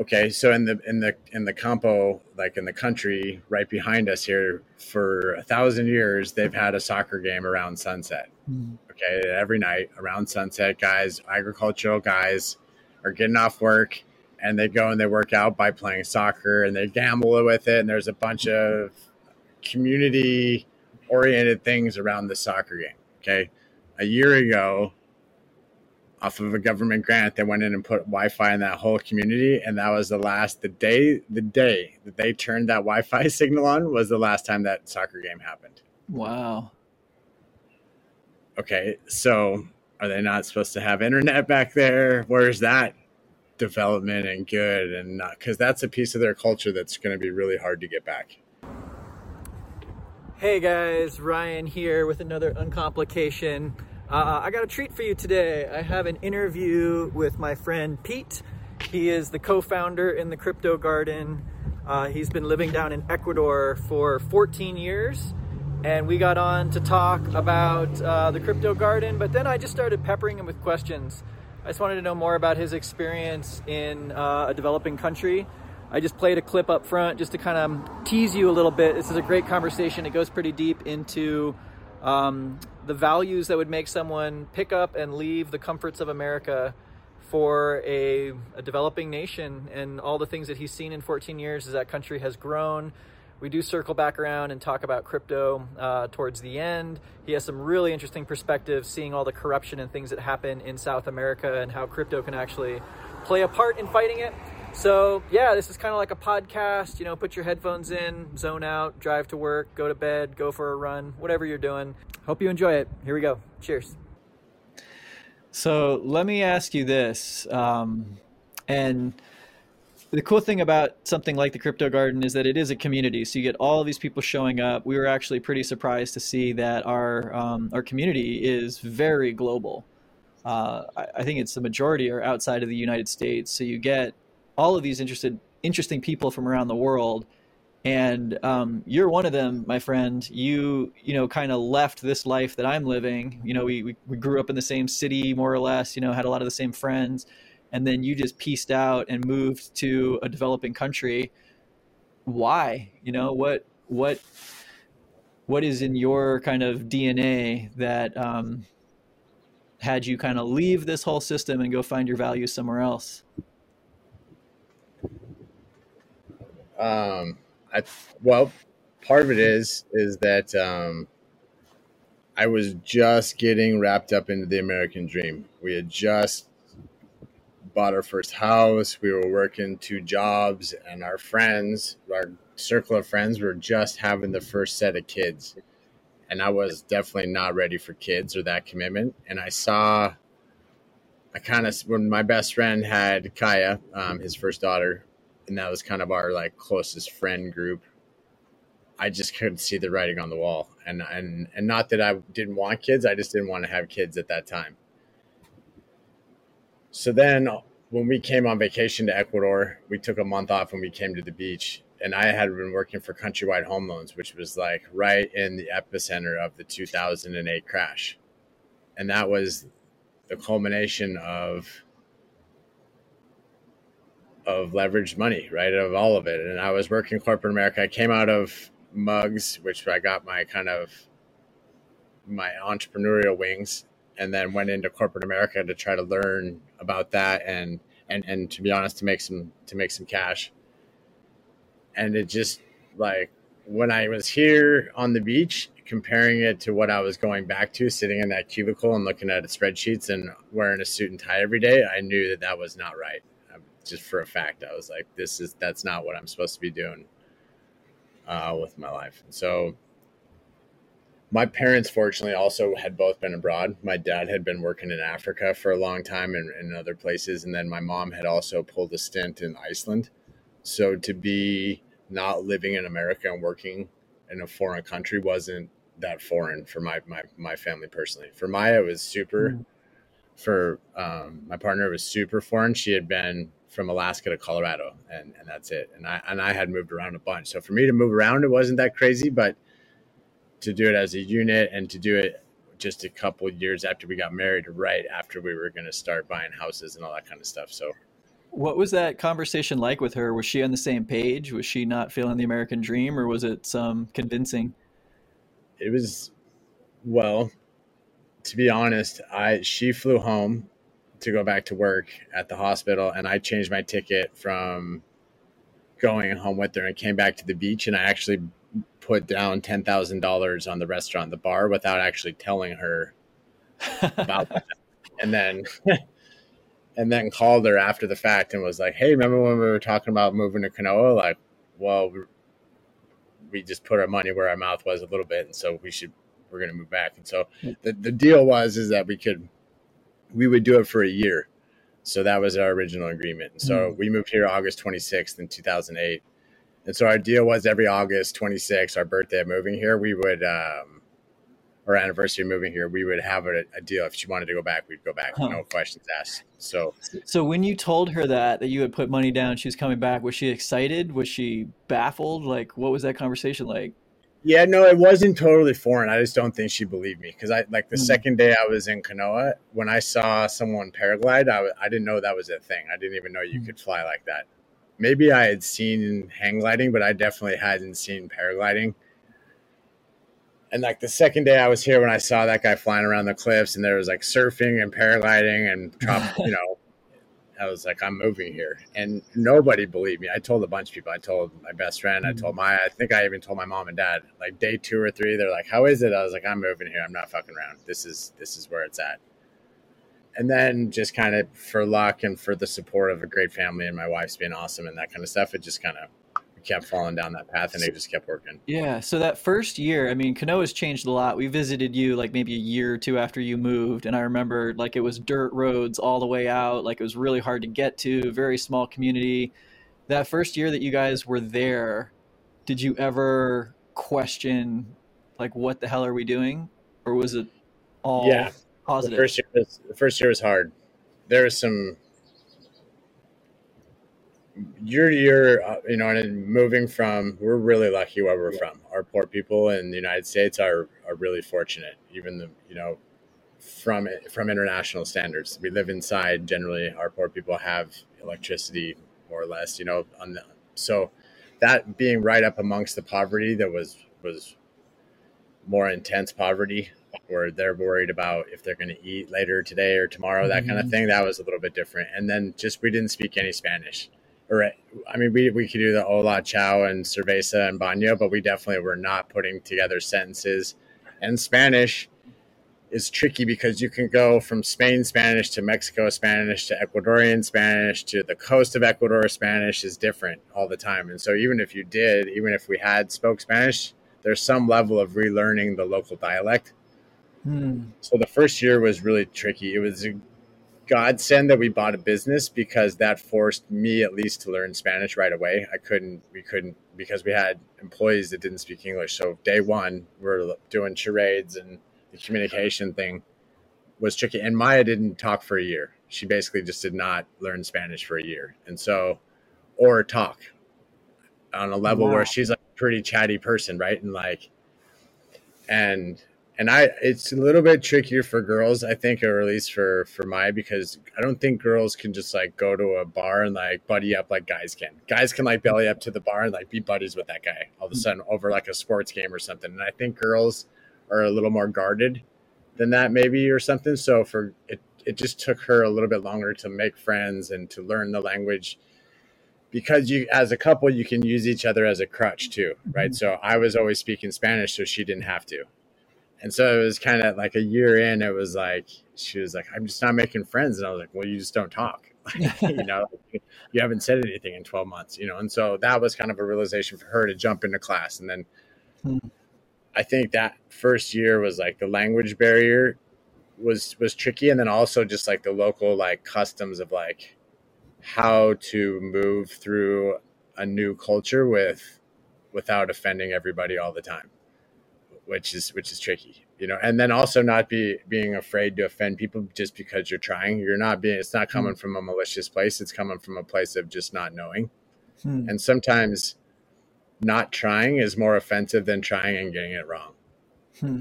Okay, so in the in the in the campo, like in the country right behind us here, for a thousand years, they've had a soccer game around sunset. Mm. Okay, every night around sunset, guys, agricultural guys, are getting off work and they go and they work out by playing soccer and they gamble with it. And there's a bunch of community oriented things around the soccer game. Okay, a year ago, off of a government grant. They went in and put Wi-Fi in that whole community, and that was the last the day the day that they turned that Wi-Fi signal on was the last time that soccer game happened. Wow. Okay, so are they not supposed to have internet back there? Where's that development and good and not because that's a piece of their culture that's going to be really hard to get back. Hey guys, Ryan here with another uncomplication. Uh, I got a treat for you today. I have an interview with my friend Pete. He is the co-founder in the Crypto Garden. Uh, he's been living down in Ecuador for 14 years, and we got on to talk about uh, the Crypto Garden. But then I just started peppering him with questions. I just wanted to know more about his experience in uh, a developing country. I just played a clip up front just to kind of tease you a little bit. This is a great conversation. It goes pretty deep into um, the values that would make someone pick up and leave the comforts of America for a, a, developing nation and all the things that he's seen in 14 years as that country has grown. We do circle back around and talk about crypto uh, towards the end. He has some really interesting perspectives, seeing all the corruption and things that happen in South America and how crypto can actually play a part in fighting it. So, yeah, this is kind of like a podcast. You know, put your headphones in, zone out, drive to work, go to bed, go for a run, whatever you're doing. Hope you enjoy it. Here we go. Cheers. So, let me ask you this. Um, and the cool thing about something like the Crypto Garden is that it is a community. So, you get all these people showing up. We were actually pretty surprised to see that our, um, our community is very global. Uh, I, I think it's the majority are outside of the United States. So, you get all of these interested interesting people from around the world. And um, you're one of them my friend. You you know kind of left this life that i'm living. You know we, we, we grew up in the same city more or less you know had a lot of the same friends. And then you just pieced out and moved to a developing country. Why? You know what what what is in your kind of dna that um, had you kind of leave this whole system and go find your value somewhere else Um, I well, part of it is is that um, I was just getting wrapped up into the American dream. We had just bought our first house. We were working two jobs, and our friends, our circle of friends, were just having the first set of kids. And I was definitely not ready for kids or that commitment. And I saw, I kind of, when my best friend had Kaya, um, his first daughter, and that was kind of our like closest friend group. I just couldn't see the writing on the wall, and and and not that I didn't want kids, I just didn't want to have kids at that time. So then, when we came on vacation to Ecuador, we took a month off and we came to the beach. And I had been working for Countrywide Home Loans, which was like right in the epicenter of the 2008 crash, and that was the culmination of of leveraged money, right? Of all of it. And I was working corporate America. I came out of Mugs, which I got my kind of my entrepreneurial wings, and then went into corporate America to try to learn about that and and and to be honest, to make some to make some cash. And it just like when I was here on the beach, comparing it to what I was going back to, sitting in that cubicle and looking at spreadsheets and wearing a suit and tie every day, I knew that that was not right just for a fact. I was like, this is that's not what I'm supposed to be doing uh, with my life. And so my parents fortunately also had both been abroad. My dad had been working in Africa for a long time and in other places, and then my mom had also pulled a stint in Iceland. So to be not living in America and working in a foreign country wasn't that foreign for my my, my family personally. For Maija, it was super. Mm. For um, my partner, was super foreign. She had been from Alaska to Colorado, and and that's it. And I and I had moved around a bunch, so for me to move around, it wasn't that crazy. But to do it as a unit and to do it just a couple years after we got married, right after we were going to start buying houses and all that kind of stuff. So What was that conversation like with her? Was she on the same page? Was she not feeling the American dream, or was it some convincing? It was, well, to be honest, I she flew home to go back to work at the hospital, and I changed my ticket from going home with her and came back to the beach, and I actually put down ten thousand dollars on the restaurant, the bar, without actually telling her about that, and then. and then called her after the fact and was like, "Hey, remember when we were talking about moving to Canoa? Like, well, we just put our money where our mouth was a little bit, and so we should we're going to move back." And so the the deal was is that we could we would do it for a year. So that was our original agreement. And so mm we moved here August 26th in 2008. And so our deal was every August 26th, our birthday of moving here, we would um, our anniversary of moving here, we would have a, a, deal. If she wanted to go back, we'd go back. Huh. No questions asked. So, so when you told her that that you had put money down, she was coming back. Was she excited? Was she baffled? Like, what was that conversation like? Yeah, no, it wasn't totally foreign. I just don't think she believed me because I like the mm-hmm. second day I was in Canoa when I saw someone paraglide. I, I didn't know that was a thing. I didn't even know you mm-hmm. could fly like that. Maybe I had seen hang gliding, but I definitely hadn't seen paragliding and like the second day I was here when I saw that guy flying around the cliffs and there was like surfing and paragliding and you know, I was like, I'm moving here. And nobody believed me. I told a bunch of people. I told my best friend. I mm-hmm. told my, I think I even told my mom and dad. Like day two or three, they're like, "How is it?" I was like, "I'm moving here. I'm not fucking around. This is this is where it's at." And then just kind of for luck and for the support of a great family and my wife's being awesome and that kind of stuff, it just kind of kept falling down that path and they just kept working. Yeah. So that first year, I mean, Canoa has changed a lot. We visited you like maybe a year or two after you moved. And I remember like it was dirt roads all the way out. Like it was really hard to get to, very small community. That first year that you guys were there, did you ever question like what the hell are we doing? Or was it all yeah. positive? The first year was, the first year was hard. There was some year to year, uh, you know, and moving from, we're really lucky where we're from. Our poor people in the United States are are really fortunate, even the you know, from from international standards. We live inside. Generally, our poor people have electricity more or less. You know, on the, so that being right up amongst the poverty that was was more intense poverty where they're worried about if they're going to eat later today or tomorrow, that mm-hmm. kind of thing. That was a little bit different. And then just we didn't speak any Spanish or I mean, we, we could do the Ola chao, and cerveza and baño, but we definitely were not putting together sentences. And Spanish is tricky because you can go from Spain Spanish to Mexico Spanish to Ecuadorian Spanish to the coast of Ecuador Spanish is different all the time. And so even if you did, even if we had spoke Spanish, there's some level of relearning the local dialect. Hmm. So the first year was really tricky. It was godsend that we bought a business because that forced me at least to learn Spanish right away. I couldn't, we couldn't because we had employees that didn't speak English. So day one, we're doing charades and the communication thing was tricky. And Maija didn't talk for a year. She basically just did not learn Spanish for a year. And so, or talk on a level wow. where she's like a pretty chatty person, right? And like, and and I it's a little bit trickier for girls, I think, or at least for for my because I don't think girls can just like go to a bar and like buddy up like guys can. Guys can like belly up to the bar and like be buddies with that guy all of a sudden over like a sports game or something. And I think girls are a little more guarded than that maybe or something. So for it it just took her a little bit longer to make friends and to learn the language because you as a couple you can use each other as a crutch too right mm-hmm. so i was always speaking spanish so she didn't have to and so it was kind of like a year in, it was like, she was like, I'm just not making friends. And I was like, well, you just don't talk. you know, you haven't said anything in 12 months, you know? And so that was kind of a realization for her to jump into class. And then hmm. I think that first year was like the language barrier was, was tricky. And then also just like the local, like customs of like how to move through a new culture with, without offending everybody all the time which is which is tricky you know and then also not be being afraid to offend people just because you're trying you're not being it's not coming hmm. from a malicious place it's coming from a place of just not knowing hmm. and sometimes not trying is more offensive than trying and getting it wrong hmm.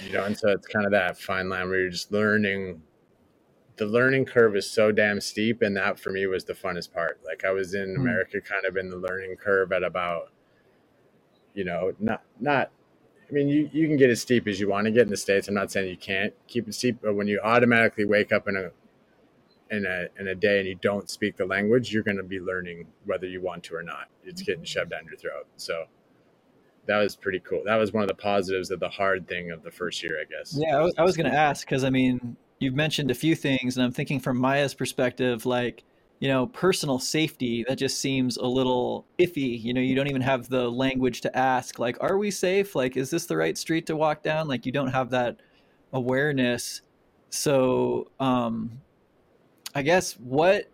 you know and so it's kind of that fine line where you're just learning the learning curve is so damn steep and that for me was the funnest part like i was in Hmm. america kind of in the learning curve at about you know not not i mean you, you can get as steep as you want. To get in the states i'm not saying you can't keep it steep but when you automatically wake up in a in a in a day and you don't speak the language you're going to be learning whether you want to or not. It's getting mm-hmm. shoved down your throat. So that was pretty cool. That was one of the positives of the hard thing of the first year i guess. Yeah, I was, I was going to ask because I mean, you've mentioned a few things, and I'm thinking from Maija's perspective, like, you know, personal safety, that just seems a little iffy. You know, you don't even have the language to ask, like, are we safe? Like, is this the right street to walk down? Like, you don't have that awareness. So, um, I guess what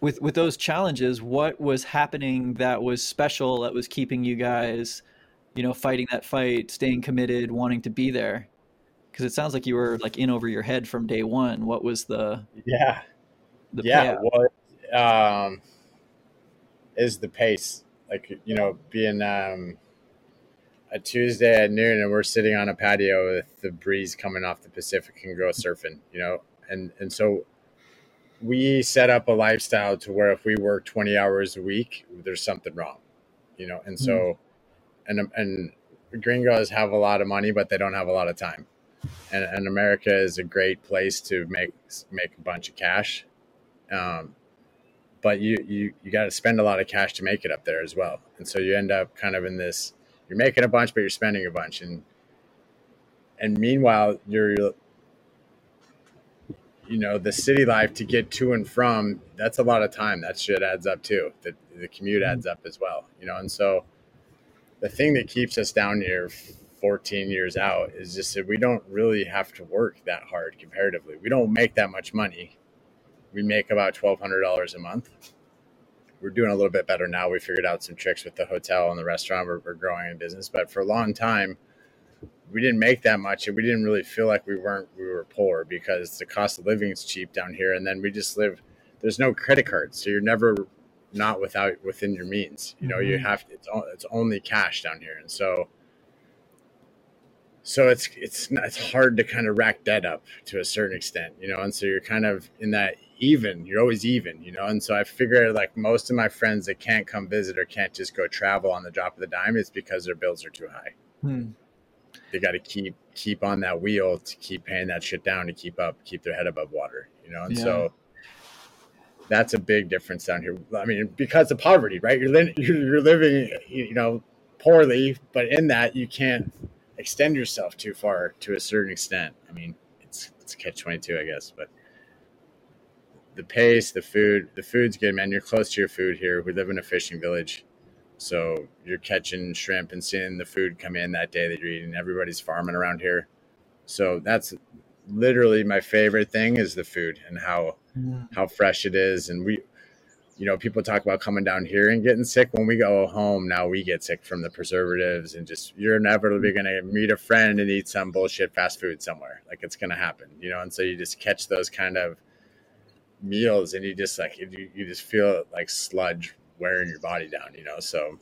with with those challenges, what was happening that was special that was keeping you guys, you know, fighting that fight, staying committed, wanting to be there? Because it sounds like you were like in over your head from day one. What was the yeah the yeah payout? well um is the pace. Like you know being um a tuesday at noon and we're sitting on a patio with the breeze coming off the pacific and go surfing you know? And and so we set up a lifestyle to where if we work 20 hours a week there's something wrong you know? And so and and gringos have a lot of money but they don't have a lot of time. And, and america is a great place to make make a bunch of cash. Um, but you you you got to spend a lot of cash to make it up there as well. And so you end up kind of in this you're making a bunch but you're spending a bunch. And and meanwhile you're you know the city life to get to and from that's a lot of time. That shit adds up too. The, the commute mm-hmm. adds up as well you know? And so the thing that keeps us down here 14 years out is just that we don't really have to work that hard comparatively. We don't make that much money we make about $1200 a month. We're doing a little bit better now. We figured out some tricks with the hotel and the restaurant. We're, we're growing in business but for a long time we didn't make that much and we didn't really feel like we weren't we were poor because the cost of living is cheap down here. And then we just live there's no credit cards so you're never not without within your means. You know you Mhm. have it's, it's only cash down here. And so so it's it's not, it's hard to kind of rack debt up to a certain extent you know and so you're kind of in that even you're always even you know and so i figure like most of my friends that can't come visit or can't just go travel on the drop of the dime it's because their bills are too high Hmm. they got to keep keep on that wheel to keep paying that shit down to keep up keep their head above water you know and Yeah. so that's a big difference down here i mean because of poverty right you're, li- you're living you know poorly but in that you can't extend yourself too far to a certain extent i mean it's it's a catch 22 i guess but the pace the food the food's good man you're close to your food here we live in a fishing village so you're catching shrimp and seeing the food come in that day that you're eating. Everybody's farming around here. So that's literally my favorite thing is the food and how how fresh it is. And we you know, people talk about coming down here and getting sick. When we go home, now we get sick from the preservatives and just you're inevitably mm. gonna meet a friend and eat some bullshit fast food somewhere. Like it's gonna happen, you know, and so you just catch those kind of meals and you just like you, you just feel like sludge wearing your body down, you know. So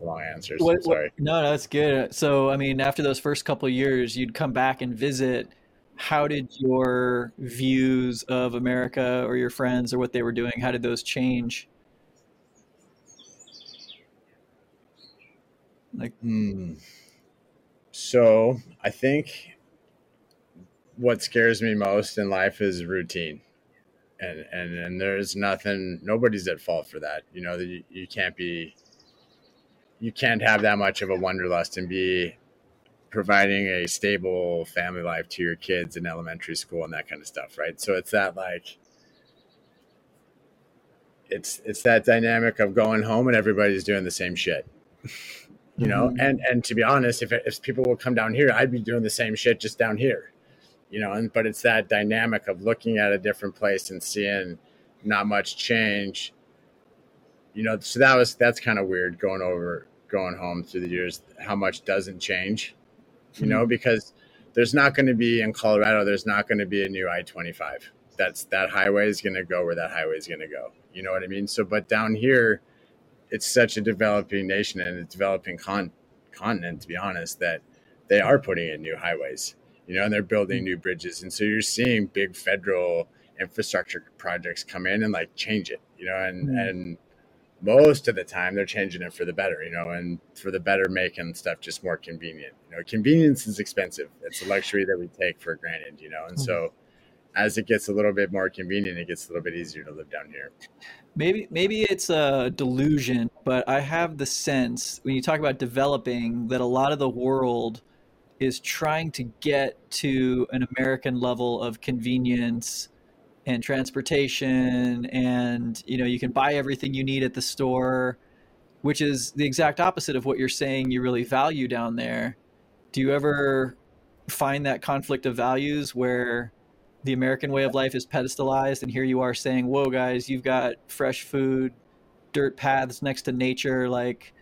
long answers. What, what, Sorry. no, no, that's good. So, I mean, after those first couple of years, you'd come back and visit. How did your views of America or your friends or what they were doing, how did those change? Like, Hmm. So I think what scares me most in life is routine. And, and and there's nothing nobody's at fault for that you know you, you can't be you can't have that much of a wanderlust and be providing a stable family life to your kids in elementary school and that kind of stuff right? So it's that like it's it's that dynamic of going home and everybody's doing the same shit. You know? Mhm. and and to be honest if, if people will come down here i'd be doing the same shit just down here you know? And but it's that dynamic of looking at a different place and seeing not much change. You know so that was that's kind of weird going over going home through the years how much doesn't change you know because there's not going to be in colorado there's not going to be a new i-25 that's that highway is going to go where that highway is going to go. You know what i mean? So but down here it's such a developing nation and a developing con- continent to be honest that they are putting in new highways you know, and they're building new bridges. And so you're seeing big federal infrastructure projects come in and like change it, you know, and, mm-hmm. and most of the time they're changing it for the better, you know, and for the better making stuff just more convenient. You know, convenience is expensive. It's a luxury that we take for granted, you know, and mm-hmm. so as it gets a little bit more convenient, it gets a little bit easier to live down here. Maybe maybe it's a delusion, but I have the sense when you talk about developing that a lot of the world is trying to get to an American level of convenience and transportation and you know you can buy everything you need at the store which is the exact opposite of what you're saying you really value down there do you ever find that conflict of values where the American way of life is pedestalized, and here you are saying, "Whoa, guys, you've got fresh food, dirt paths next to nature." Like,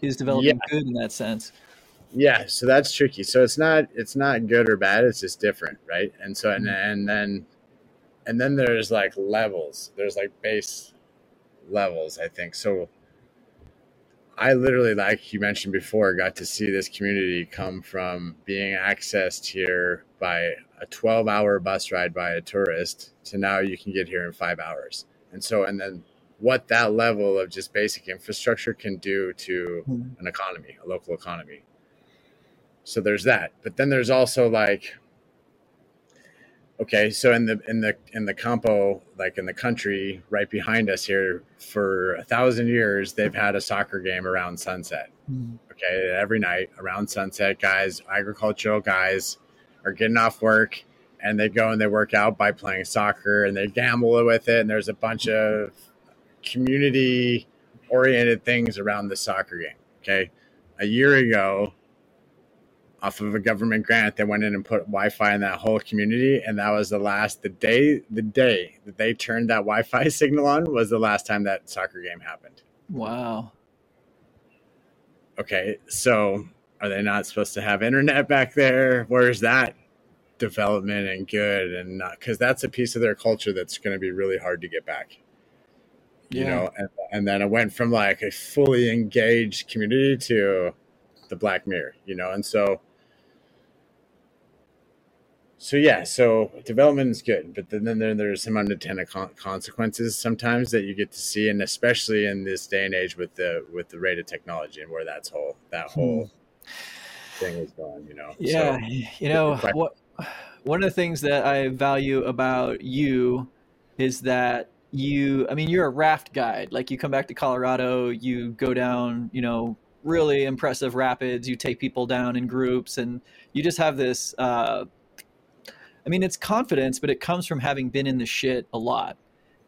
is developing yeah. good in that sense? Yeah, so that's tricky. So it's not it's not good or bad. It's just different, right? And so and, mm-hmm. and then and then there's like levels. There's like base levels. I think so. I literally, like you mentioned before, got to see this community come from being accessed here by a 12 hour bus ride by a tourist to now you can get here in five hours. And so, and then what that level of just basic infrastructure can do to mm-hmm. an economy, a local economy. So there's that. But then there's also like, okay, so in the in the in the campo, like in the country right behind us here, for a thousand years, they've had a soccer game around sunset. Mm. Okay, every night around sunset, guys, agricultural guys are getting off work and they go and they work out by playing soccer and they gamble with it. And there's a bunch of community oriented things around the soccer game. Okay. A year ago, off of a government grant they went in and put wi-fi in that whole community and that was the last the day the day that they turned that wi-fi signal on was the last time that soccer game happened. Wow. Okay so are they not supposed to have internet back there? Where's that development and good and not because that's a piece of their culture that's going to be really hard to get back. Yeah. you know and, and then it went from like a fully engaged community to the black mirror you know and so so yeah, so development is good, but then, then there's some unintended con- consequences sometimes that you get to see, and especially in this day and age with the with the rate of technology and where that's whole that hmm. whole thing is going. You know. Yeah, so, you know what? One of the things that I value about you is that you. I mean, you're a raft guide. Like you come back to Colorado, you go down. You know, really impressive rapids. You take people down in groups, and you just have this. Uh, I mean, it's confidence, but it comes from having been in the shit a lot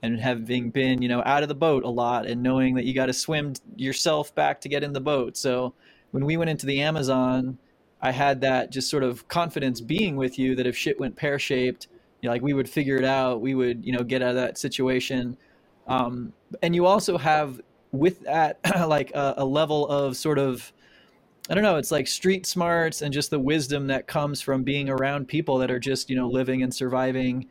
and having been, you know, out of the boat a lot and knowing that you got to swim yourself back to get in the boat. So when we went into the Amazon, I had that just sort of confidence being with you that if shit went pear shaped, you know, like we would figure it out, we would, you know, get out of that situation. Um, and you also have with that like a, a level of sort of I don't know, it's like street smarts and just the wisdom that comes from being around people that are just, you know, living and surviving.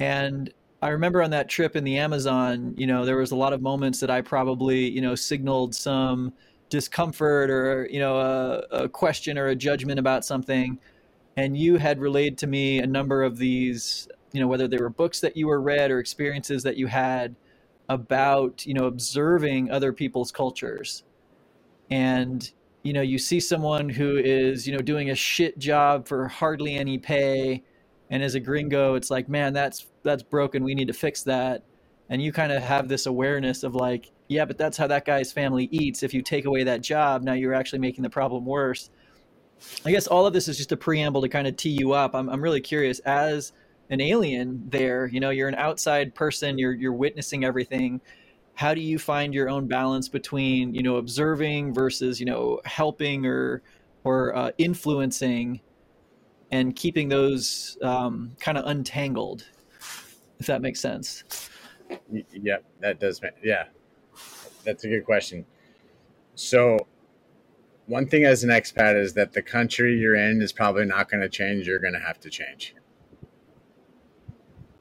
And I remember on that trip in the Amazon, you know, there was a lot of moments that I probably, you know, signaled some discomfort or, you know, a, a question or a judgment about something. And you had relayed to me a number of these, you know, whether they were books that you were read or experiences that you had about, you know, observing other people's cultures. And you know you see someone who is you know doing a shit job for hardly any pay and as a gringo it's like man that's that's broken we need to fix that. And you kind of have this awareness of like yeah but that's how that guy's family eats if you take away that job now you're actually making the problem worse. I guess all of this is just a preamble to kind of tee you up. I'm, I'm really curious as an alien there you know you're an outside person you're you're witnessing everything how do you find your own balance between you know observing versus you know helping or or uh, influencing and keeping those um, kind of untangled if that makes sense? Yeah that does yeah. That's a good question. So one thing as an expat is that the country you're in is probably not going to change you're going to have to change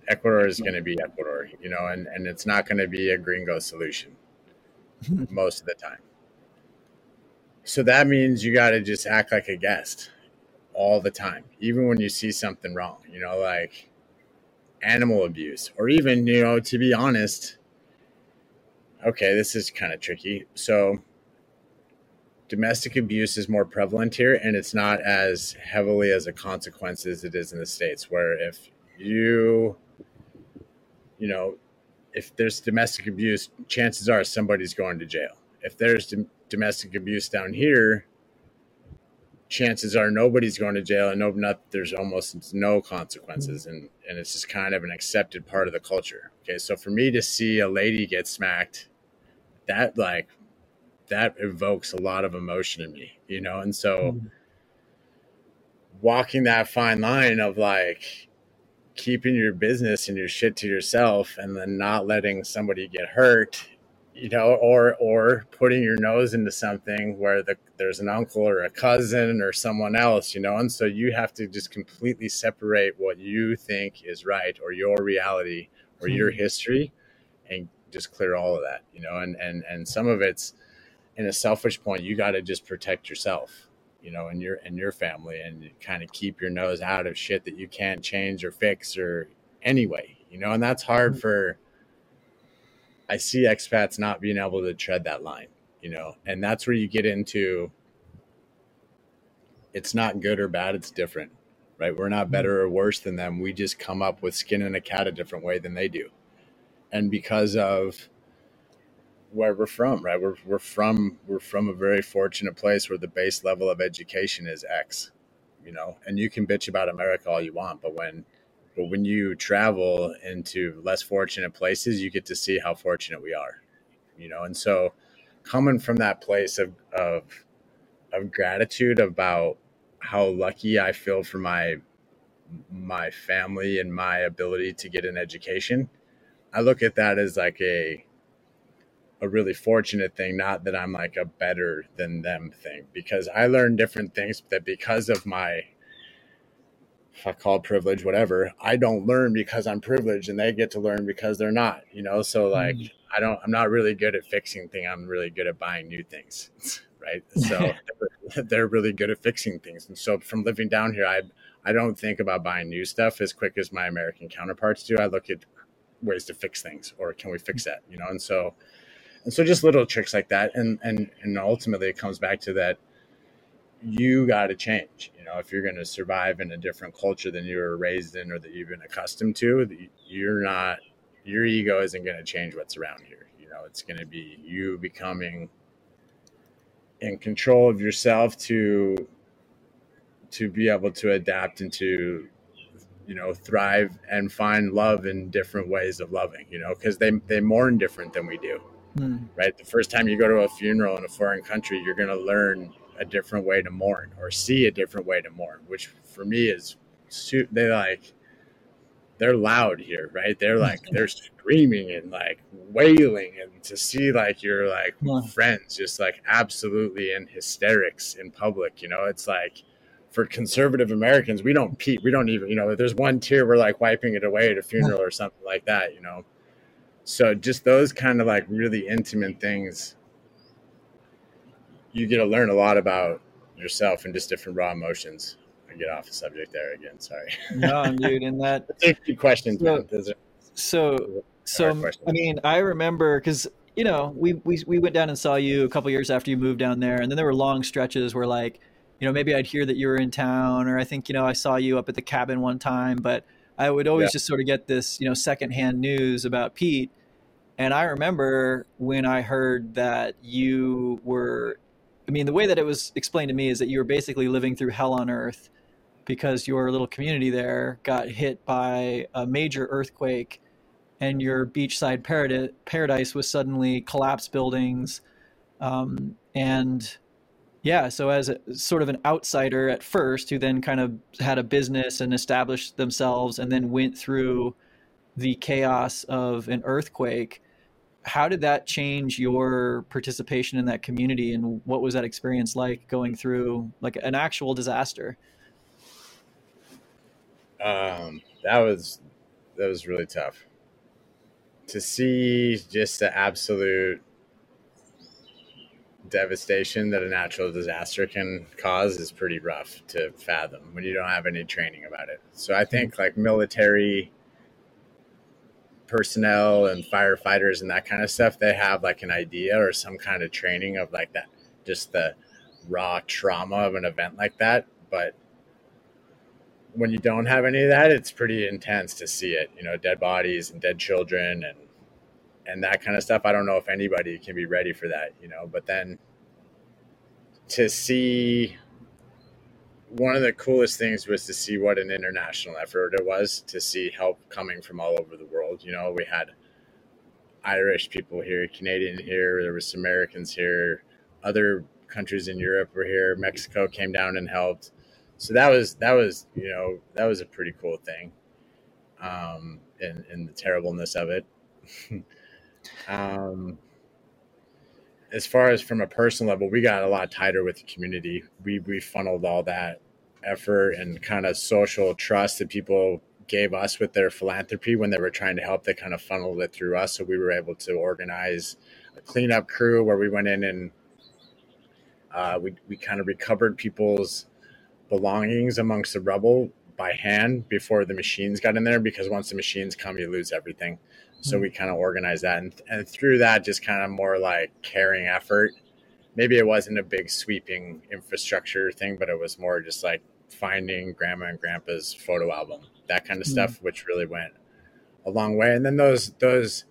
Ecuador is going to mm-hmm. be Ecuador, you know, and, and it's not going to be a gringo solution most of the time. So that means you got to just act like a guest all the time, even when you see something wrong, you know, like animal abuse, or even, you know, to be honest, okay, this is kind of tricky. So, domestic abuse is more prevalent here, and it's not as heavily as a consequence as it is in the States, where if you, you know, if there's domestic abuse, chances are somebody's going to jail. If there's dom- domestic abuse down here, chances are nobody's going to jail and no not there's almost no consequences and and it's just kind of an accepted part of the culture okay so for me to see a lady get smacked that like that evokes a lot of emotion in me you know and so mm-hmm. walking that fine line of like keeping your business and your shit to yourself and then not letting somebody get hurt you know or or putting your nose into something where the, there's an uncle or a cousin or someone else you know and so you have to just completely separate what you think is right or your reality or mm-hmm. your history and just clear all of that you know and and and some of it's in a selfish point you got to just protect yourself you know, in your in your family, and kind of keep your nose out of shit that you can't change or fix or anyway, you know, and that's hard mm-hmm. for. I see expats not being able to tread that line, you know, and that's where you get into. It's not good or bad; it's different, right? We're not better mm-hmm. or worse than them. We just come up with skin in a cat a different way than they do, and because of where we're from, right? We're, we're from we're from a very fortunate place where the base level of education is X, you know. And you can bitch about America all you want, but when but when you travel into less fortunate places, you get to see how fortunate we are, you know. And so, coming from that place of of of gratitude about how lucky I feel for my my family and my ability to get an education, I look at that as like a a really fortunate thing, not that I'm like a better than them thing, because I learned different things that because of my I call privilege, whatever, I don't learn because I'm privileged and they get to learn because they're not, you know? So like mm. I don't I'm not really good at fixing things. I'm really good at buying new things. Right. So they're really good at fixing things. And so from living down here, I I don't think about buying new stuff as quick as my American counterparts do. I look at ways to fix things or can we fix that? You know, and so and so just little tricks like that and and and ultimately it comes back to that you got to change you know if you're going to survive in a different culture than you were raised in or that you've been accustomed to you're not your ego isn't going to change what's around here you know it's going to be you becoming in control of yourself to to be able to adapt and to you know thrive and find love in different ways of loving you know because they they mourn different than we do mm. right? The first time you go to a funeral in a foreign country, you're going to learn a different way to mourn or see a different way to mourn, which for me is they like they're loud here, right? They're like they're screaming and like wailing, and to see like your like friends just like absolutely in hysterics in public, you know, it's like for conservative Americans, we don't peep, we don't even, you know, if there's one tear, we're like wiping it away at a funeral or something like that, you know. So just those kind of like really intimate things, you get to learn a lot about yourself and just different raw emotions. I get off the subject there again. Sorry. No, dude, and that take good questions. So, so, so I mean, I remember because you know we, we we went down and saw you a couple years after you moved down there, and then there were long stretches where like you know maybe I'd hear that you were in town, or I think you know I saw you up at the cabin one time, but I would always yeah. just sort of get this you know secondhand news about Pete and I remember when I heard that you were, I mean, the way that it was explained to me is that you were basically living through hell on earth because your little community there got hit by a major earthquake and your beachside paradise was suddenly collapsed buildings. Um, and yeah, so as a, sort of an outsider at first, who then kind of had a business and established themselves and then went through the chaos of an earthquake how did that change your participation in that community and what was that experience like going through like an actual disaster? Um, that was that was really tough. To see just the absolute devastation that a natural disaster can cause is pretty rough to fathom when you don't have any training about it. So I think like military personnel and firefighters and that kind of stuff, they have like an idea or some kind of training of like that, just the raw trauma of an event like that. But when you don't have any of that, it's pretty intense to see it, you know, dead bodies and dead children and and that kind of stuff. I don't know if anybody can be ready for that, you know, but then to see one of the coolest things was to see what an international effort it was to see help coming from all over the world. You know, we had Irish people here, Canadian here, there was Americans here, other countries in Europe were here, Mexico came down and helped. So that was that was, you know, that was a pretty cool thing. Um in, in the terribleness of it. um as far as from a personal level, we got a lot tighter with the community. We we funneled all that effort and kind of social trust that people gave us with their philanthropy when they were trying to help. They kind of funneled it through us, so we were able to organize a cleanup crew where we went in and uh, we we kind of recovered people's belongings amongst the rubble by hand before the machines got in there because once the machines come, you lose everything. So we kind of organized that, and, and through that, just kind of more like caring effort. Maybe it wasn't a big sweeping infrastructure thing, but it was more just like finding grandma and grandpa's photo album, that kind of mm stuff, which really went a long way. And then those those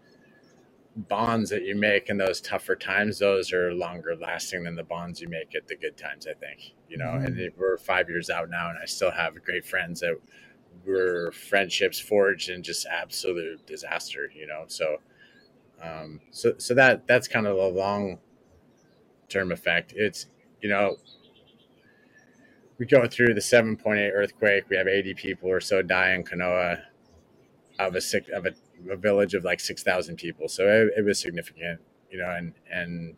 bonds that you make in those tougher times, those are longer lasting than the bonds you make at the good times. I think you know. mm And we're five years out now, and I still have great friends that were friendships forged in just absolute disaster, you know. So, um, so so that that's kind of a long term effect. It's you know, we go through the 7.8 earthquake. We have 80 people or so die in Canoa of a six of a, a village of like 6,000 people. So it, it was significant, you know, and and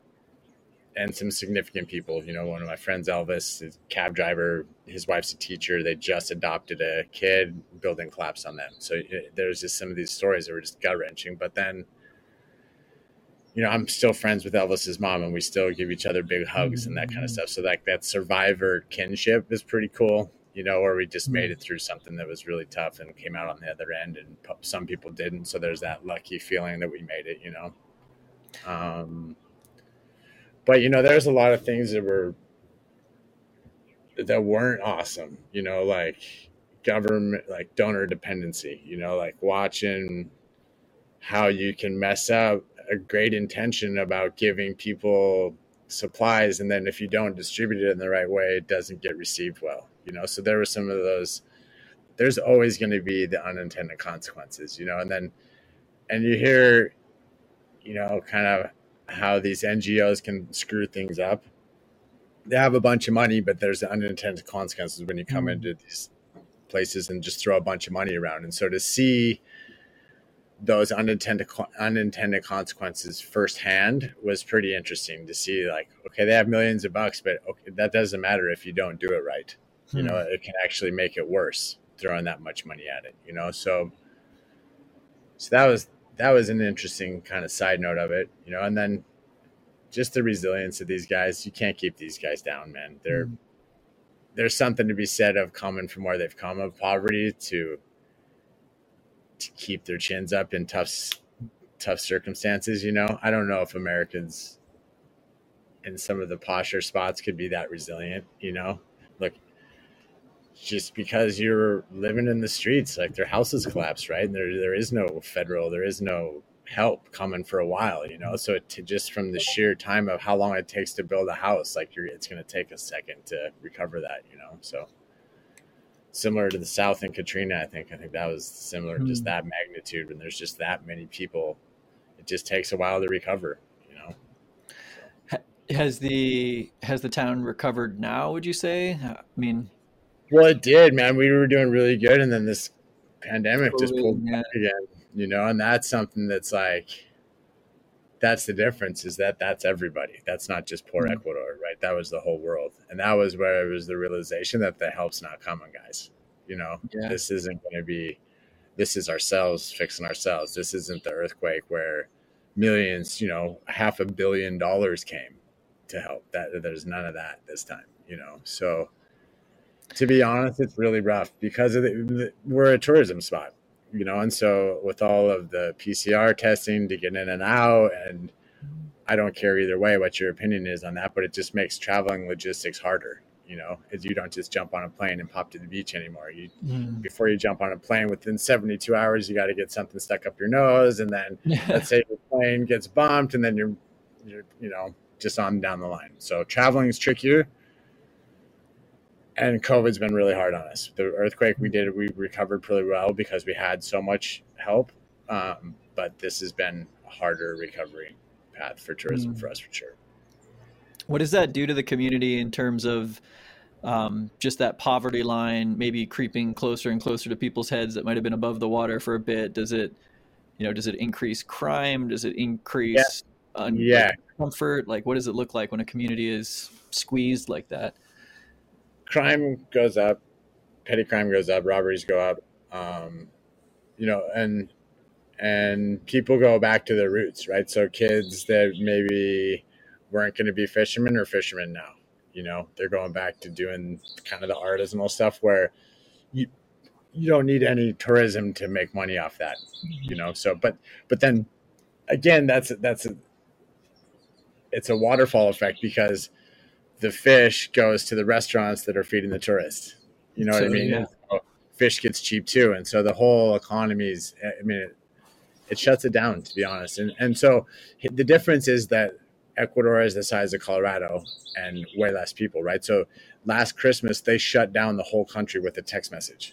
and some significant people. You know, one of my friends, Elvis, is cab driver. His wife's a teacher. They just adopted a kid. Building collapsed on them. So it, there's just some of these stories that were just gut wrenching. But then, you know, I'm still friends with Elvis's mom, and we still give each other big hugs and that kind of mm-hmm. stuff. So like that survivor kinship is pretty cool. You know, or we just mm-hmm. made it through something that was really tough and came out on the other end, and some people didn't. So there's that lucky feeling that we made it. You know. Um, but you know, there's a lot of things that were that weren't awesome. You know, like government, like donor dependency. You know, like watching how you can mess up a great intention about giving people supplies and then if you don't distribute it in the right way it doesn't get received well you know so there were some of those there's always going to be the unintended consequences you know and then and you hear you know kind of how these NGOs can screw things up. They have a bunch of money, but there's unintended consequences when you come mm. into these places and just throw a bunch of money around. And so to see those unintended unintended consequences firsthand was pretty interesting to see. Like, okay, they have millions of bucks, but okay, that doesn't matter if you don't do it right. Hmm. You know, it can actually make it worse throwing that much money at it. You know, so so that was that was an interesting kind of side note of it, you know, and then just the resilience of these guys. You can't keep these guys down, man. They're mm. there's something to be said of coming from where they've come of poverty to to keep their chins up in tough tough circumstances, you know. I don't know if Americans in some of the posher spots could be that resilient, you know. Just because you're living in the streets, like their houses collapse, right? And there there is no federal, there is no help coming for a while, you know. So to just from the sheer time of how long it takes to build a house, like you're, it's going to take a second to recover that, you know. So similar to the South and Katrina, I think I think that was similar, mm-hmm. just that magnitude. When there's just that many people, it just takes a while to recover, you know. Has the has the town recovered now? Would you say? I mean, well, it did, man. We were doing really good, and then this pandemic just pulled back again. You know, and that's something that's like, that's the difference. Is that that's everybody. That's not just poor mm-hmm. Ecuador, right? That was the whole world, and that was where it was the realization that the help's not coming, guys. You know, yeah. this isn't going to be. This is ourselves fixing ourselves. This isn't the earthquake where millions, you know, half a billion dollars came to help. That there's none of that this time, you know. So to be honest, it's really rough because of the, we're a tourism spot, you know, and so with all of the PCR testing to get in and out, and I don't care either way what your opinion is on that, but it just makes traveling logistics harder. You know, as you don't just jump on a plane and pop to the beach anymore. You mm. before you jump on a plane, within 72 hours, you got to get something stuck up your nose, and then let's say your plane gets bumped, and then you're, you're, you know, just on down the line. So traveling is trickier and COVID's been really hard on us. The earthquake we did, we recovered pretty well because we had so much help. Um, but this has been a harder recovery path for tourism mm. for us for sure. What does that do to the community in terms of um, just that poverty line, maybe creeping closer and closer to people's heads that might have been above the water for a bit? Does it, you know, does it increase crime? Does it increase yeah. Un- yeah. comfort? Like, what does it look like when a community is squeezed like that? Crime goes up, petty crime goes up, robberies go up, um, you know, and and people go back to their roots, right? So kids that maybe weren't going to be fishermen or fishermen now, you know, they're going back to doing kind of the artisanal stuff where you you don't need any tourism to make money off that, you know. So, but but then again, that's that's a, it's a waterfall effect because the fish goes to the restaurants that are feeding the tourists. You know so, what I mean? Yeah. So fish gets cheap too, and so the whole economy is. I mean, it, it shuts it down to be honest. And and so the difference is that Ecuador is the size of Colorado and way less people, right? So last Christmas they shut down the whole country with a text message.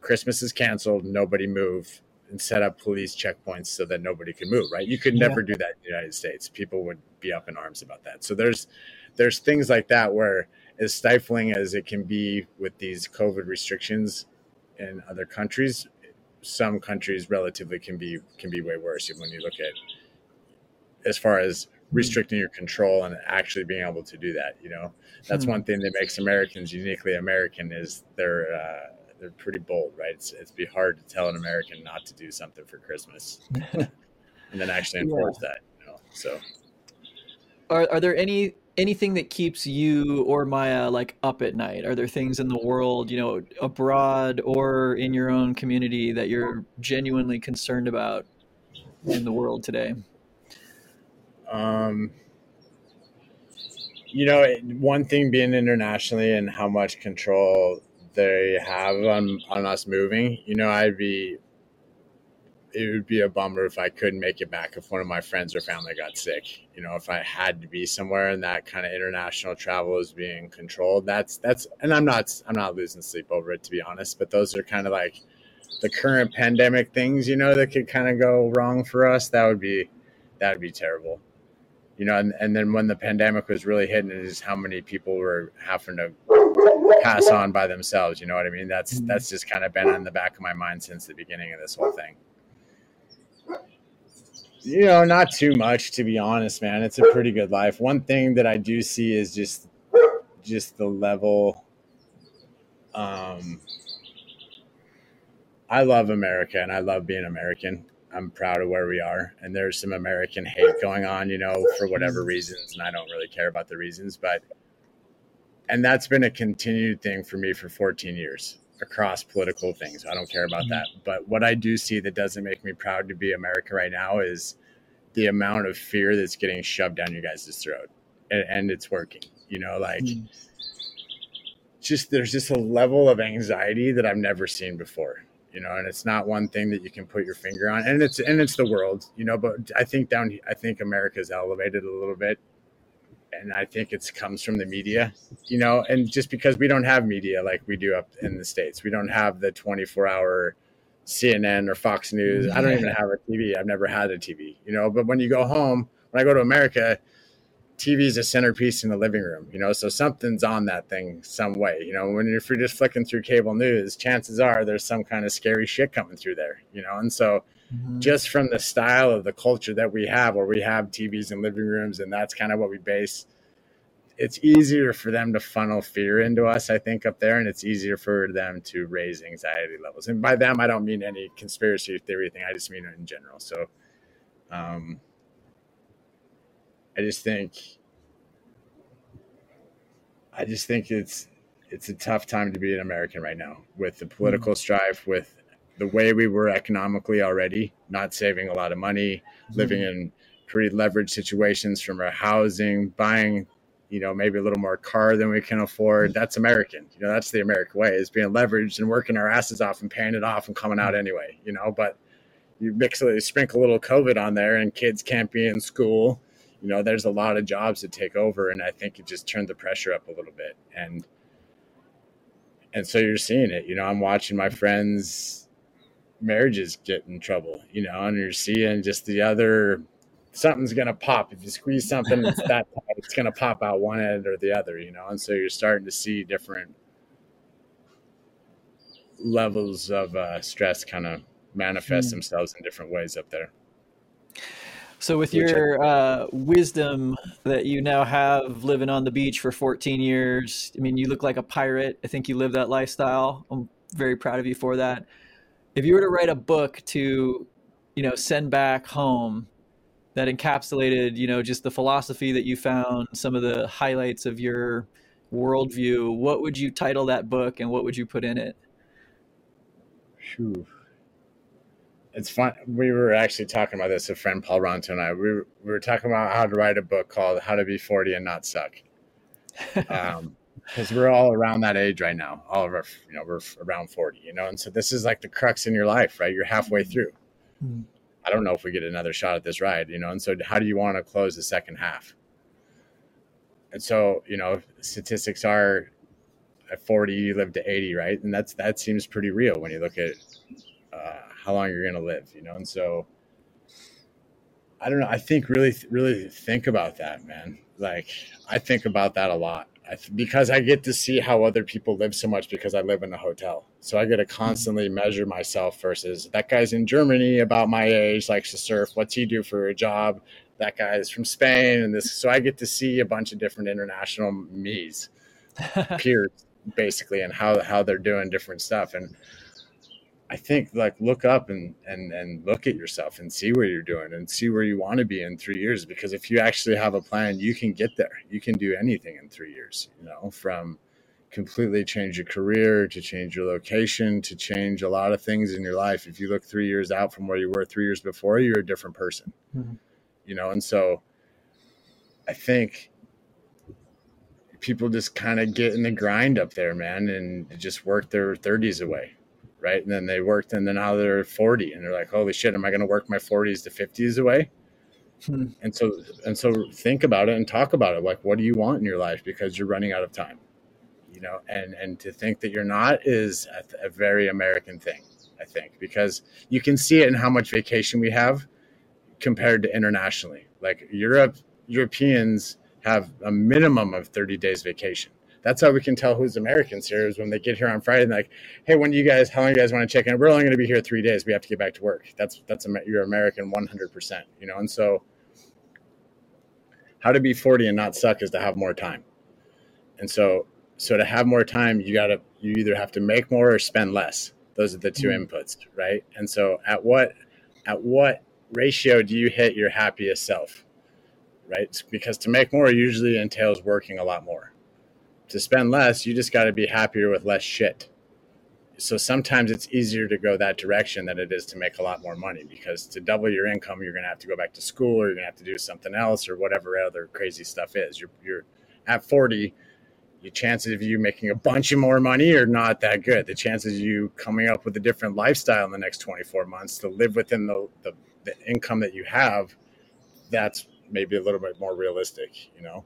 Christmas is canceled. Nobody move and set up police checkpoints so that nobody could move. Right? You could never yeah. do that in the United States. People would be up in arms about that. So there's there's things like that where as stifling as it can be with these COVID restrictions in other countries, some countries relatively can be can be way worse when you look at as far as restricting your control and actually being able to do that. You know, that's hmm. one thing that makes Americans uniquely American is they're uh, they're pretty bold, right? It's it's be hard to tell an American not to do something for Christmas and then actually enforce yeah. that. You know, so are are there any anything that keeps you or Maija like up at night? Are there things in the world, you know, abroad or in your own community that you're genuinely concerned about in the world today? Um, you know, one thing being internationally and how much control they have on on us moving. You know, I'd be it would be a bummer if I couldn't make it back if one of my friends or family got sick. You know, if I had to be somewhere and that kind of international travel is being controlled, that's that's and I'm not I'm not losing sleep over it to be honest, but those are kind of like the current pandemic things, you know, that could kind of go wrong for us. That would be that would be terrible. You know, and, and then when the pandemic was really hitting is how many people were having to pass on by themselves. You know what I mean? That's mm-hmm. that's just kind of been on the back of my mind since the beginning of this whole thing you know, not too much to be honest, man. It's a pretty good life. One thing that I do see is just just the level um I love America and I love being American. I'm proud of where we are and there's some American hate going on, you know, for whatever reasons and I don't really care about the reasons, but and that's been a continued thing for me for 14 years across political things. I don't care about mm-hmm. that. But what I do see that doesn't make me proud to be America right now is the amount of fear that's getting shoved down your guys' throat. And, and it's working. You know, like mm. just there's just a level of anxiety that I've never seen before. You know, and it's not one thing that you can put your finger on. And it's and it's the world, you know, but I think down I think America's elevated a little bit and I think it comes from the media, you know, and just because we don't have media like we do up in the states, we don't have the 24 hour CNN or Fox News. I don't even have a TV. I've never had a TV, you know. But when you go home, when I go to America, TV is a centerpiece in the living room, you know. So something's on that thing some way, you know. When if you're just flicking through cable news, chances are there's some kind of scary shit coming through there, you know. And so mm-hmm. just from the style of the culture that we have, where we have TVs in living rooms, and that's kind of what we base. It's easier for them to funnel fear into us, I think, up there, and it's easier for them to raise anxiety levels. And by them, I don't mean any conspiracy theory thing. I just mean it in general. So, um, I just think I just think it's it's a tough time to be an American right now with the political mm-hmm. strife, with the way we were economically already, not saving a lot of money, mm-hmm. living in pretty leveraged situations from our housing, buying, you know, maybe a little more car than we can afford. That's American. You know, that's the American way is being leveraged and working our asses off and paying it off and coming out anyway, you know, but you mix it, sprinkle a little COVID on there and kids can't be in school. You know, there's a lot of jobs to take over. And I think it just turned the pressure up a little bit. And, and so you're seeing it, you know, I'm watching my friends marriages get in trouble, you know, and you're seeing just the other something's gonna pop. If you squeeze something that's that tight, it's gonna pop out one end or the other, you know. And so you're starting to see different levels of uh, stress kind of manifest mm. themselves in different ways up there. So, with your uh, wisdom that you now have living on the beach for 14 years, I mean, you look like a pirate. I think you live that lifestyle. I'm very proud of you for that. If you were to write a book to, you know, send back home that encapsulated, you know, just the philosophy that you found, some of the highlights of your worldview, what would you title that book and what would you put in it? Whew. It's fun. We were actually talking about this, a friend Paul Ronto and I. We were, we were talking about how to write a book called How to Be 40 and Not Suck. Um, because we're all around that age right now. All of our, you know, we're around 40, you know, and so this is like the crux in your life, right? You're halfway through. Mm-hmm. I don't know if we get another shot at this ride, you know. And so, how do you want to close the second half? And so, you know, statistics are at 40, you live to 80, right? And that's that seems pretty real when you look at uh, how long you're going to live, you know. And so, I don't know. I think really, really think about that, man. Like, I think about that a lot because I get to see how other people live so much because I live in a hotel. So I get to mm-hmm. constantly measure myself versus that guy's in Germany about my age, likes to surf. What's he do for a job? That guy is from Spain and this. So I get to see a bunch of different international me's, peers, basically, and how, how they're doing different stuff. And I think like look up and and and look at yourself and see where you're doing and see where you want to be in three years. Because if you actually have a plan, you can get there. You can do anything in three years. You know, from completely change your career to change your location to change a lot of things in your life. If you look three years out from where you were three years before, you're a different person. Mm-hmm. You know, and so I think people just kind of get in the grind up there, man, and just work their 30s away right? And then they worked, and then now they're 40, and they're like, holy shit, am I going to work my 40s to 50s away? Hmm. And so, and so, think about it and talk about it. Like, what do you want in your life? Because you're running out of time, you know. And and to think that you're not is a, a very American thing, I think, because you can see it in how much vacation we have compared to internationally. Like Europe, Europeans have a minimum of 30 days vacation that's how we can tell who's Americans here is when they get here on Friday and like, hey, when do you guys, how long you guys want to check in? We're only going to be here three days. We have to get back to work. That's that's you're American 100 percent, you know. And so, how to be 40 and not suck is to have more time. And so, so to have more time, you got to you either have to make more or spend less. Those are the 2 mm-hmm. inputs, right? And so, at what at what ratio do you hit your happiest self? Right? Because to make more usually entails working a lot more to spend less, you just got to be happier with less shit. So sometimes it's easier to go that direction than it is to make a lot more money because to double your income, you're going to have to go back to school or you're going to have to do something else or whatever other crazy stuff is. You're, you're at 40, the chances of you making a bunch of more money are not that good. The chances of you coming up with a different lifestyle in the next 24 months to live within the, the, the income that you have, that's maybe a little bit more realistic, you know?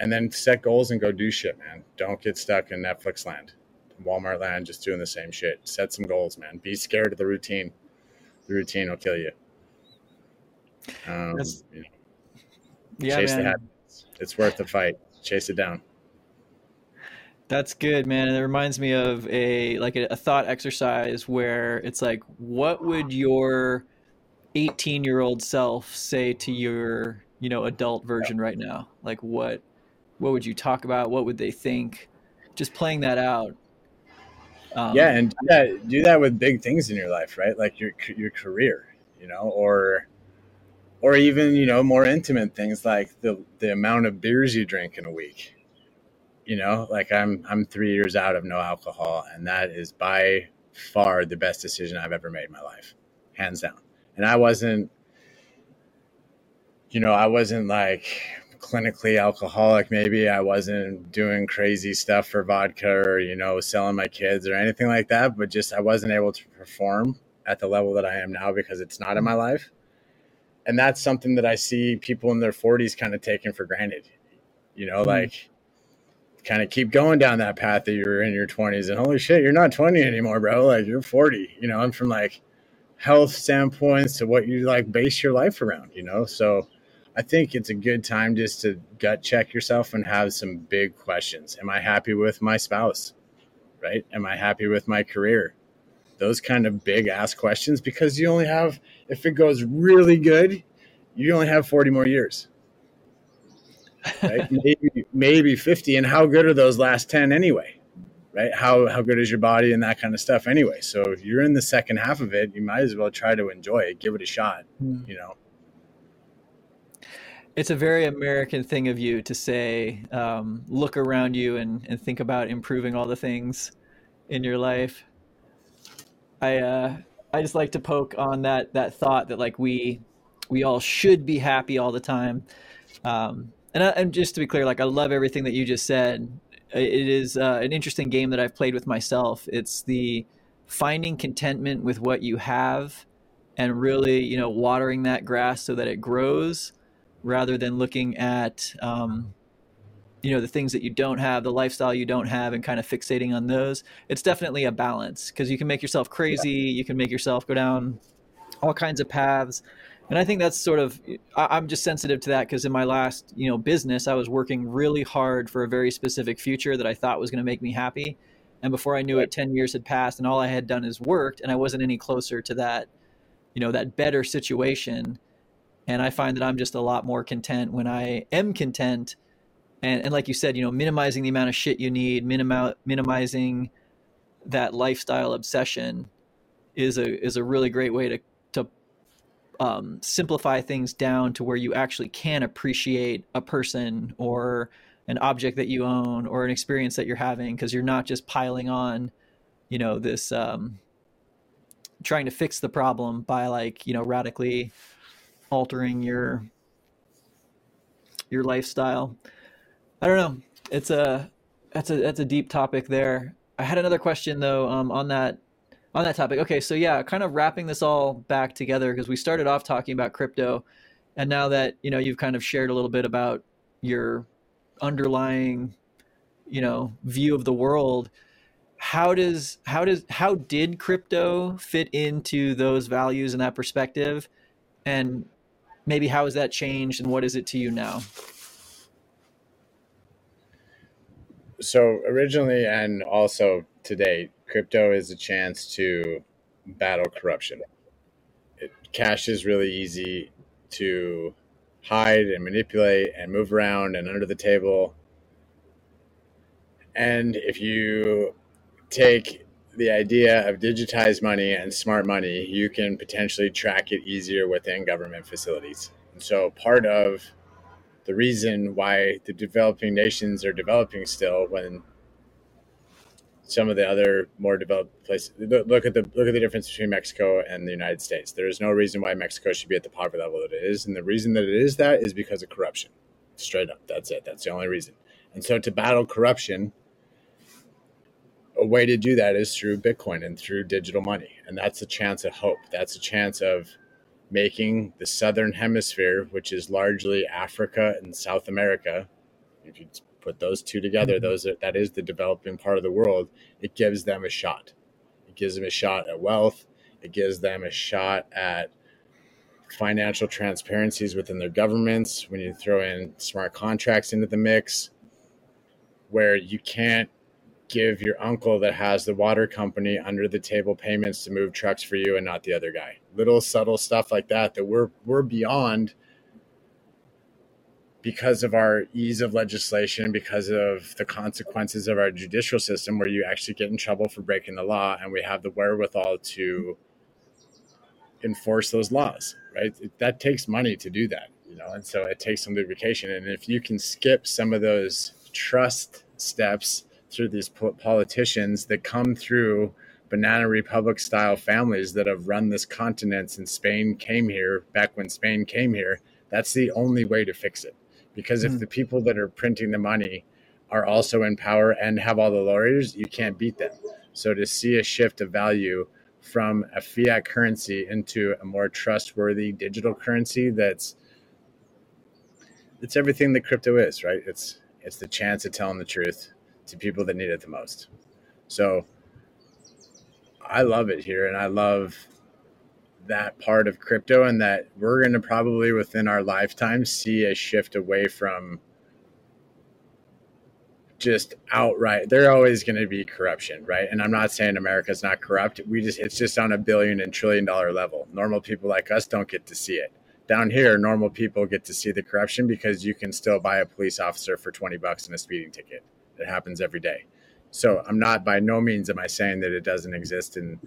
And then set goals and go do shit, man. Don't get stuck in Netflix land, Walmart land, just doing the same shit. Set some goals, man. Be scared of the routine. The routine will kill you. Um, you know, yeah, chase man. the happiness. It's worth the fight. Chase it down. That's good, man. And it reminds me of a like a, a thought exercise where it's like, what would your 18 year old self say to your you know adult version right now? Like what what would you talk about? What would they think? Just playing that out. Um, yeah, and do that, do that with big things in your life, right? Like your your career, you know, or or even you know more intimate things like the the amount of beers you drink in a week, You know, like I'm I'm three years out of no alcohol, and that is by far the best decision I've ever made in my life, hands down. And I wasn't, you know, I wasn't like clinically alcoholic. Maybe I wasn't doing crazy stuff for vodka or you know selling my kids or anything like that, but just I wasn't able to perform at the level that I am now because it's not in my life. And that's something that I see people in their 40s kind of taking for granted. You know, mm-hmm. like kind of keep going down that path that you were in your 20s and holy shit, you're not 20 anymore, bro. Like you're 40. You know, I'm from like health standpoints to what you like base your life around, you know? So I think it's a good time just to gut check yourself and have some big questions. Am I happy with my spouse? Right? Am I happy with my career? those kind of big ass questions because you only have if it goes really good you only have 40 more years right maybe maybe 50 and how good are those last 10 anyway right how how good is your body and that kind of stuff anyway so if you're in the second half of it you might as well try to enjoy it give it a shot mm. you know it's a very American thing of you to say, um, look around you and, and think about improving all the things in your life. I uh, I just like to poke on that that thought that like we we all should be happy all the time. Um, and, I, and just to be clear, like I love everything that you just said. It is uh, an interesting game that I've played with myself. It's the finding contentment with what you have, and really, you know, watering that grass so that it grows, rather than looking at um, you know the things that you don't have the lifestyle you don't have and kind of fixating on those it's definitely a balance because you can make yourself crazy you can make yourself go down all kinds of paths and i think that's sort of I, am just sensitive to that because in my last you know business i was working really hard for a very specific future that i thought was going to make me happy and before i knew it 10 years had passed and all i had done is worked and i wasn't any closer to that you know that better situation and i find that i'm just a lot more content when i am content. And and like you said, you know, minimizing the amount of shit you need, minimi- minimizing that lifestyle obsession is a is a really great way to to um, simplify things down to where you actually can appreciate a person or an object that you own or an experience that you're having because you're not just piling on, you know, this um, trying to fix the problem by like you know radically altering your your lifestyle. I don't know. It's a that's a that's a deep topic there. I had another question though um, on that on that topic. Okay, so yeah, kind of wrapping this all back together because we started off talking about crypto, and now that you know you've kind of shared a little bit about your underlying, you know, view of the world. How does how does how did crypto fit into those values and that perspective, and maybe how has that changed and what is it to you now? so originally and also today, crypto is a chance to battle corruption. It, cash is really easy to hide and manipulate and move around and under the table. And if you take the idea of digitized money and smart money, you can potentially track it easier within government facilities. And so part of the reason why the developing nations are developing still when some of the other more developed places look at the look at the difference between Mexico and the United States. There is no reason why Mexico should be at the poverty level that it is, and the reason that it is that is because of corruption. Straight up, that's it. That's the only reason. And so, to battle corruption, a way to do that is through Bitcoin and through digital money, and that's a chance of hope. That's a chance of making the southern hemisphere, which is largely Africa and South America, if you put those two together, mm-hmm. those are, that is the developing part of the world. It gives them a shot. It gives them a shot at wealth. It gives them a shot at financial transparencies within their governments. When you throw in smart contracts into the mix, where you can't give your uncle that has the water company under the table payments to move trucks for you and not the other guy. Little subtle stuff like that that we're we're beyond because of our ease of legislation, because of the consequences of our judicial system where you actually get in trouble for breaking the law and we have the wherewithal to enforce those laws, right? That takes money to do that, you know, and so it takes some lubrication. And if you can skip some of those trust steps through these politicians that come through banana republic style families that have run this continent since Spain came here back when Spain came here that's the only way to fix it. Because if mm. the people that are printing the money are also in power and have all the lawyers you can't beat them. So to see a shift of value from a fiat currency into a more trustworthy digital currency that's it's everything that crypto is right? It's it's the chance of telling the truth to people that need it the most. So I love it here and I love that part of crypto and that we're going to probably within our lifetime see a shift away from just outright there's always going to be corruption right? And i'm not saying america's not corrupt. We just it's just on a billion and trillion dollar level. Normal people like us don't get to see it. Down here normal people get to see the corruption because you can still buy a police officer for 20 bucks and a speeding ticket it happens every day so I'm not by no means am I saying that it doesn't exist in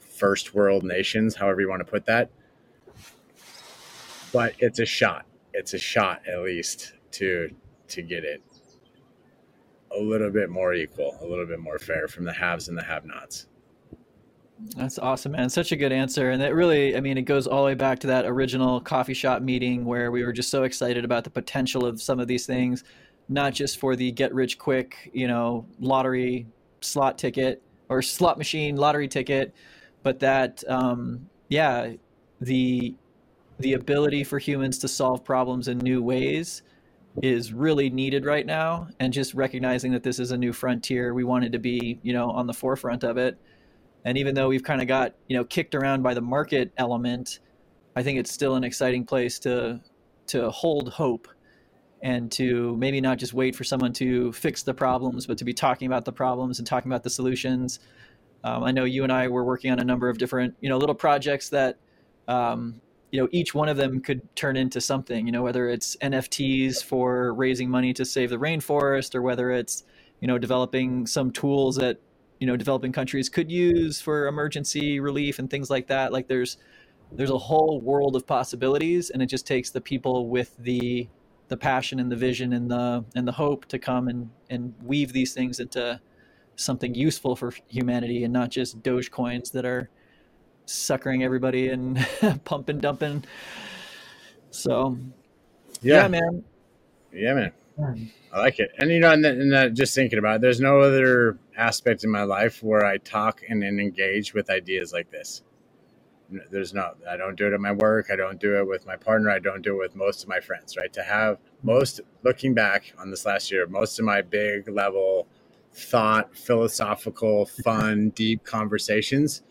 first world nations, however you want to put that. But it's a shot. It's a shot at least to to get it a little bit more equal, a little bit more fair from the haves and the have-nots. That's awesome, man. Such a good answer. And it really, I mean, it goes all the way back to that original coffee shop meeting where we were just so excited about the potential of some of these things not just for the get rich quick, you know, lottery slot ticket or slot machine lottery ticket, but that um, yeah, the the ability for humans to solve problems in new ways is really needed right now and just recognizing that this is a new frontier we wanted to be you know on the forefront of it. And even though we've kind of got you know kicked around by the market element i think it's still an exciting place to to hold hope and to maybe not just wait for someone to fix the problems, but to be talking about the problems and talking about the solutions. Um, I know you and I were working on a number of different, you know, little projects that, um, you know, each one of them could turn into something. You know, whether it's NFTs for raising money to save the rainforest, or whether it's, you know, developing some tools that, you know, developing countries could use for emergency relief and things like that. Like there's, there's a whole world of possibilities, and it just takes the people with the the passion and the vision and the and the hope to come and and weave these things into something useful for humanity and not just doge coins that are suckering everybody and pumping dumping. So yeah. yeah. man. Yeah man. I like it. And you know and, and uh, just thinking about it there's no other aspect in my life where i talk and, and engage with ideas like this there's no i don't do it at my work i don't do it with my partner i don't do it with most of my friends right? To have most looking back on this last year most of my big level thought philosophical fun deep conversations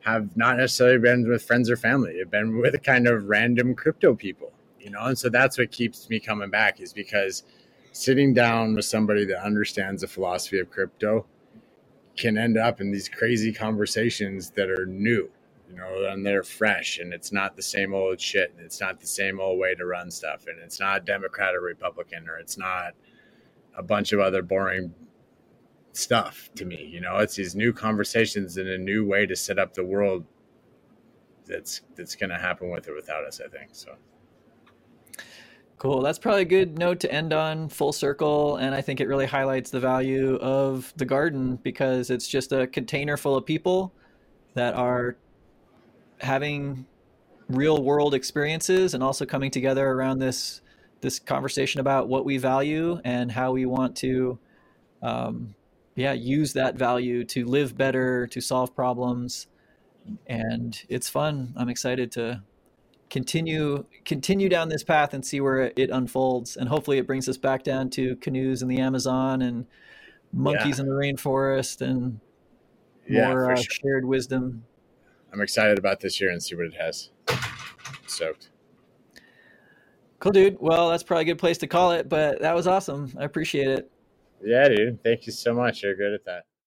have not necessarily been with friends or family. They've been with kind of random crypto people you know? And so that's what keeps me coming back is because sitting down with somebody that understands the philosophy of crypto can end up in these crazy conversations that are new you know, and they're fresh and it's not the same old shit. And it's not the same old way to run stuff. And it's not Democrat or Republican or it's not a bunch of other boring stuff to me. You know, it's these new conversations and a new way to set up the world that's that's gonna happen with or without us, I think. So Cool. That's probably a good note to end on, full circle. And I think it really highlights the value of the garden because it's just a container full of people that are having real world experiences and also coming together around this this conversation about what we value and how we want to um, yeah use that value to live better to solve problems and it's fun i'm excited to continue continue down this path and see where it unfolds and hopefully it brings us back down to canoes in the amazon and monkeys yeah. in the rainforest and yeah, more uh, sure. shared wisdom I'm excited about this year and see what it has. Soaked. Cool, dude. Well, that's probably a good place to call it, but that was awesome. I appreciate it. Yeah, dude. Thank you so much. You're good at that.